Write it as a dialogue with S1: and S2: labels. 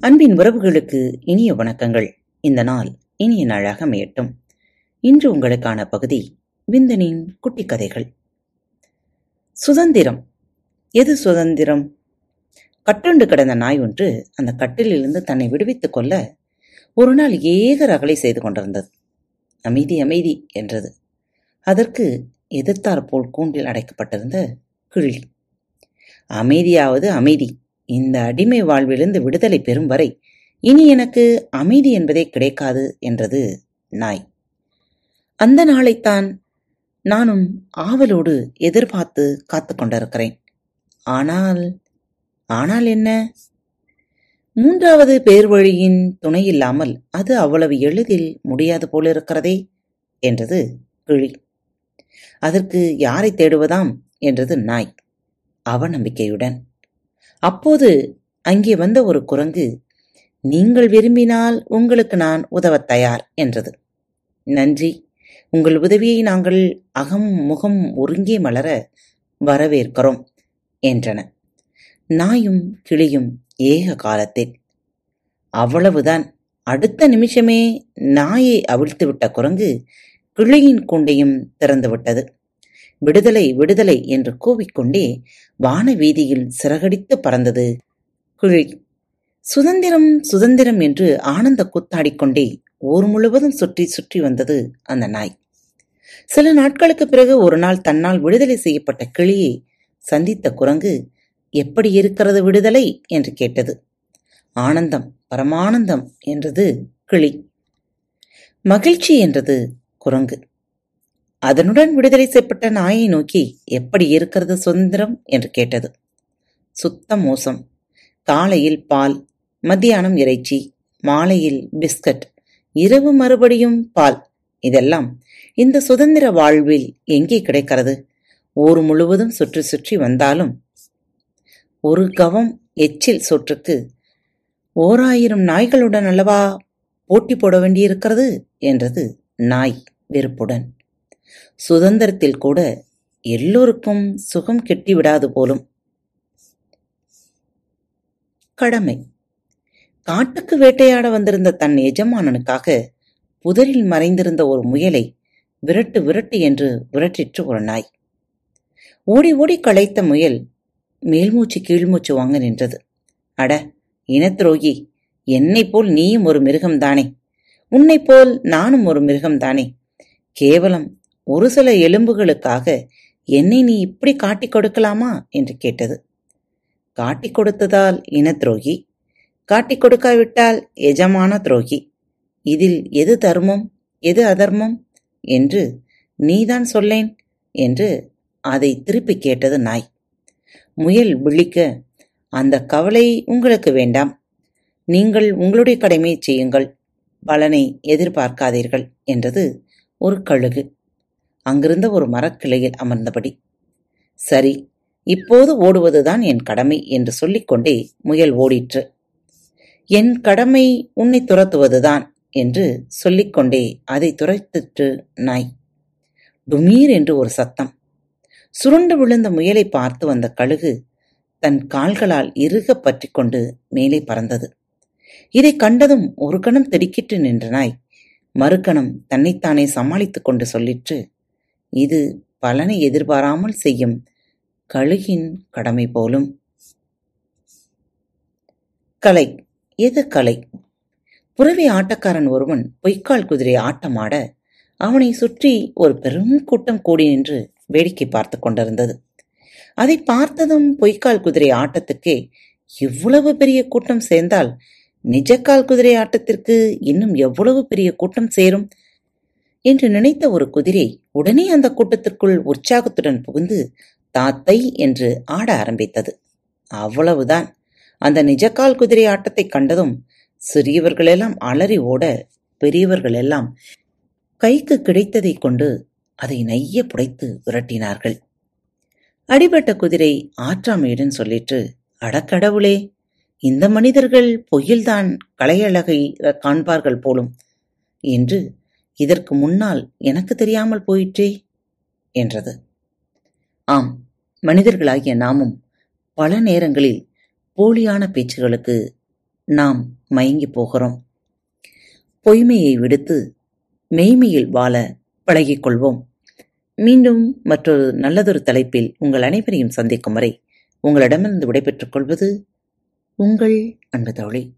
S1: அன்பின் உறவுகளுக்கு இனிய வணக்கங்கள். இந்த நாள் இனிய நாளாக அமையட்டும். இன்று உங்களுக்கான பகுதி விந்தனின் குட்டி கதைகள் சுதந்திரம். எது சுதந்திரம்? கட்டுண்டு கிடந்த நாய் ஒன்று அந்த கட்டிலிருந்து தன்னை விடுவித்துக் கொள்ள ஒரு நாள் ஏக ரகளை செய்து கொண்டிருந்தது. அமைதி அமைதி என்றது. அதற்கு எதிர்த்தாற்போல் கூண்டில் அடைக்கப்பட்டிருந்த கிளி அமைதியாவது அமைதி. இந்த அடிமை வாழ்விலிருந்து விடுதலை பெறும் வரை இனி எனக்கு அமைதி என்பதே கிடைக்காது என்றது நாய். அந்த நாளைத்தான் நானும் ஆவலோடு எதிர்பார்த்து காத்து கொண்டிருக்கிறேன். ஆனால் ஆனால் என்ன? மூன்றாவது பேர் வழியின் துணை இல்லாமல் அது அவ்வளவு எளிதில் முடியாது போலிருக்கிறதே என்றது கிளி. அதற்கு யாரை தேடுவதாம்? என்றது நாய். அவநம்பிக்கையுடன். அப்போது அங்கே வந்த ஒரு குரங்கு நீங்கள் விரும்பினால் உங்களுக்கு நான் உதவத் தயார் என்றது. நன்றி. உங்கள் உதவியை நாங்கள் அகம் முகம் ஒருங்கே மலர வரவேற்கிறோம் என்றன. நாயும் கிளியும் ஏக காலத்தில். அவ்வளவுதான். அடுத்த நிமிஷமே நாயை அவிழ்த்துவிட்ட குரங்கு கிளியின் கூண்டையும் திறந்துவிட்டது. விடுதலை விடுதலை என்று கூவிக்கொண்டே வான வீதியில் சிறகடித்து பறந்தது. குழி. சுதந்திரம் சுதந்திரம் என்று ஆனந்த கூத்தாடிக்கொண்டே ஊர் முழுவதும் சுற்றி சுற்றி வந்தது அந்த நாய். சில நாட்களுக்கு பிறகு ஒரு நாள் தன்னால் விடுதலை செய்யப்பட்ட கிளியை சந்தித்த குரங்கு எப்படி இருக்கிறது விடுதலை? என்று கேட்டது. ஆனந்தம் பரமானந்தம் என்றது கிளி. மகிழ்ச்சி என்றது குரங்கு. அதனுடன் விடுதலை செய்யப்பட்ட நாயை நோக்கி எப்படி இருக்கிறது சுதந்திரம் என்று கேட்டது. சுத்த மோசம். காலையில் பால் மத்தியானம் இறைச்சி மாலையில் பிஸ்கட் இரவு மறுபடியும் பால். இதெல்லாம் இந்த சுதந்திர வாழ்வில் எங்கே கிடைக்கிறது? ஊர் முழுவதும் சுற்றி சுற்றி வந்தாலும் ஒரு கவம் எச்சில் சொற்றுக்கு ஓராயிரம் நாய்களுடன் அல்லவா போட்டி போட வேண்டியிருக்கிறது? என்றது நாய் வெறுப்புடன். சுதந்திரத்தில் கூட எல்லோருக்கும் சுகம் கெட்டிவிடாது போலும். கடமை. காட்டுக்கு வேட்டையாட வந்திருந்த தன் எஜமானனுக்காக புதரில் மறைந்திருந்த ஒரு முயலை விரட்டு விரட்டு என்று விரட்டிற்று ஒரு நாய். ஓடி ஓடி களைத்த முயல் மேல்மூச்சு கீழ்மூச்சு வாங்க நின்றது. அட இனத்துரோகி என்னை போல் நீயும் ஒரு மிருகம்தானே? உன்னை போல் நானும் ஒரு மிருகம்தானே? கேவலம் ஒரு சில எலும்புகளுக்காக என்னை நீ இப்படி காட்டிக் கொடுக்கலாமா? என்று கேட்டது. காட்டிக் கொடுத்ததால் இன துரோகி காட்டிக் கொடுக்காவிட்டால் எஜமான துரோகி இதில் எது தர்மம் எது அதர்மம் என்று நீதான் சொல்லேன் என்று அதை திருப்பி கேட்டது நாய். முயல் விழிக்க அந்த கவலை உங்களுக்கு வேண்டாம் நீங்கள் உங்களுடைய கடமையை செய்யுங்கள் பலனை எதிர்பார்க்காதீர்கள் என்றது ஒரு கழுகு. அங்கிருந்த ஒரு மரக்கிளையில் அமர்ந்தபடி சரி இப்போது ஓடுவதுதான் என் கடமை என்று சொல்லிக்கொண்டே முயல் ஓடிற்று. என் கடமை உன்னை துரத்துவதுதான் என்று சொல்லிக்கொண்டே அதை துரைத்திற்று நாய். டுமீர் என்று ஒரு சத்தம். சுருண்டு விழுந்த முயலை பார்த்து வந்த கழுகு தன் கால்களால் இறுக பற்றி கொண்டு மேலே பறந்தது. இதை கண்டதும் ஒரு கணம் திடுக்கிட்டு நின்ற நாய் மறுகணம் தன்னைத்தானே சமாளித்துக் கொண்டு சொல்லிற்று இது பலனை எதிர்பாராமல் செய்யும் கழுகின் கடமை போலும். கலை. எது கலை? புறவி ஆட்டக்காரன் ஒருவன் பொய்க்கால் குதிரை ஆட்டமாட அவனை சுற்றி ஒரு பெரும் கூட்டம் கூடி நின்று வேடிக்கை பார்த்து கொண்டிருந்தது. அதை பார்த்ததும் பொய்க்கால் குதிரை ஆட்டத்துக்கே இவ்வளவு பெரிய கூட்டம் சேர்ந்தால் நிஜக்கால் குதிரை ஆட்டத்திற்கு இன்னும் எவ்வளவு பெரிய கூட்டம் சேரும்? என்று நினைத்த ஒரு குதிரை உடனே அந்த கூட்டத்திற்குள் உற்சாகத்துடன் புகுந்து தாத்தை என்று ஆட ஆரம்பித்தது. அவ்வளவுதான். அந்த நிஜக்கால் குதிரை ஆட்டத்தை கண்டதும் சிறியவர்களெல்லாம் அலறி ஓட பெரியவர்கள் எல்லாம் கைக்கு கிடைத்ததை கொண்டு அதை நைய புடைத்து விரட்டினார்கள். அடிபட்ட குதிரை ஆற்றாமையுடன் சொல்லிற்று அடக்கடவுளே இந்த மனிதர்கள் பொய்யில்தான் கலையழகை காண்பார்கள் போலும் என்று இதற்கு முன்னால் எனக்கு தெரியாமல் போயிற்றே என்றது. ஆம் மனிதர்களாகிய நாமும் பல நேரங்களில் போலியான பேச்சுகளுக்கு நாம் மயங்கி போகிறோம். பொய்மையை விடுத்து மெய்மையில் வாழ பழகிக் கொள்வோம். மீண்டும் மற்றொரு நல்லதொரு தலைப்பில் உங்கள் அனைவரையும் சந்திக்கும் வரை உங்களிடமிருந்து விடைபெற்றுக் கொள்வது உங்கள் அன்பு தோழி.